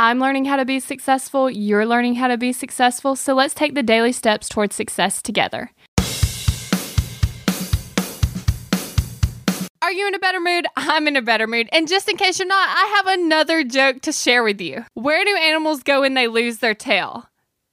I'm learning how to be successful, you're learning how to be successful, so let's take the daily steps towards success together. Are you in a better mood? I'm in a better mood. And just in case you're not, I have another joke to share with you. Where do animals go when they lose their tail?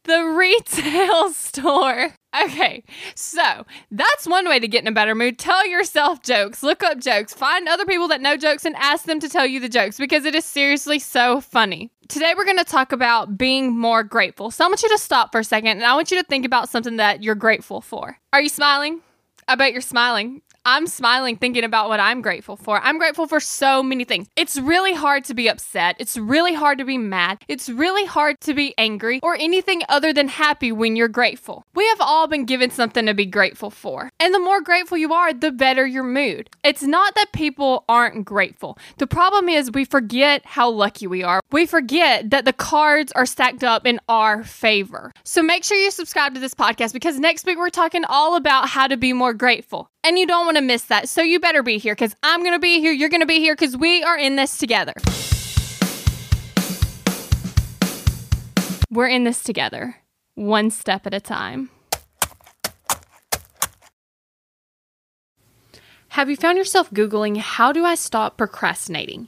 The retail store. Okay, so that's one way to get in a better mood. Tell yourself jokes, look up jokes, find other people that know jokes and ask them to tell you the jokes because it is seriously so funny. Today, we're going to talk about being more grateful. So, I want you to stop for a second and I want you to think about something that you're grateful for. Are you smiling? I bet you're smiling. I'm smiling thinking about what I'm grateful for. I'm grateful for so many things. It's really hard to be upset. It's really hard to be mad. It's really hard to be angry or anything other than happy when you're grateful. We have all been given something to be grateful for. And the more grateful you are, the better your mood. It's not that people aren't grateful. The problem is we forget how lucky we are. We forget that the cards are stacked up in our favor. So make sure you subscribe to this podcast because next week we're talking all about how to be more grateful and you don't want to miss that. So you better be here because I'm going to be here. You're going to be here because we are in this together. We're in this together, one step at a time. Have you found yourself Googling, How do I stop procrastinating?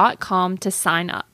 to sign up.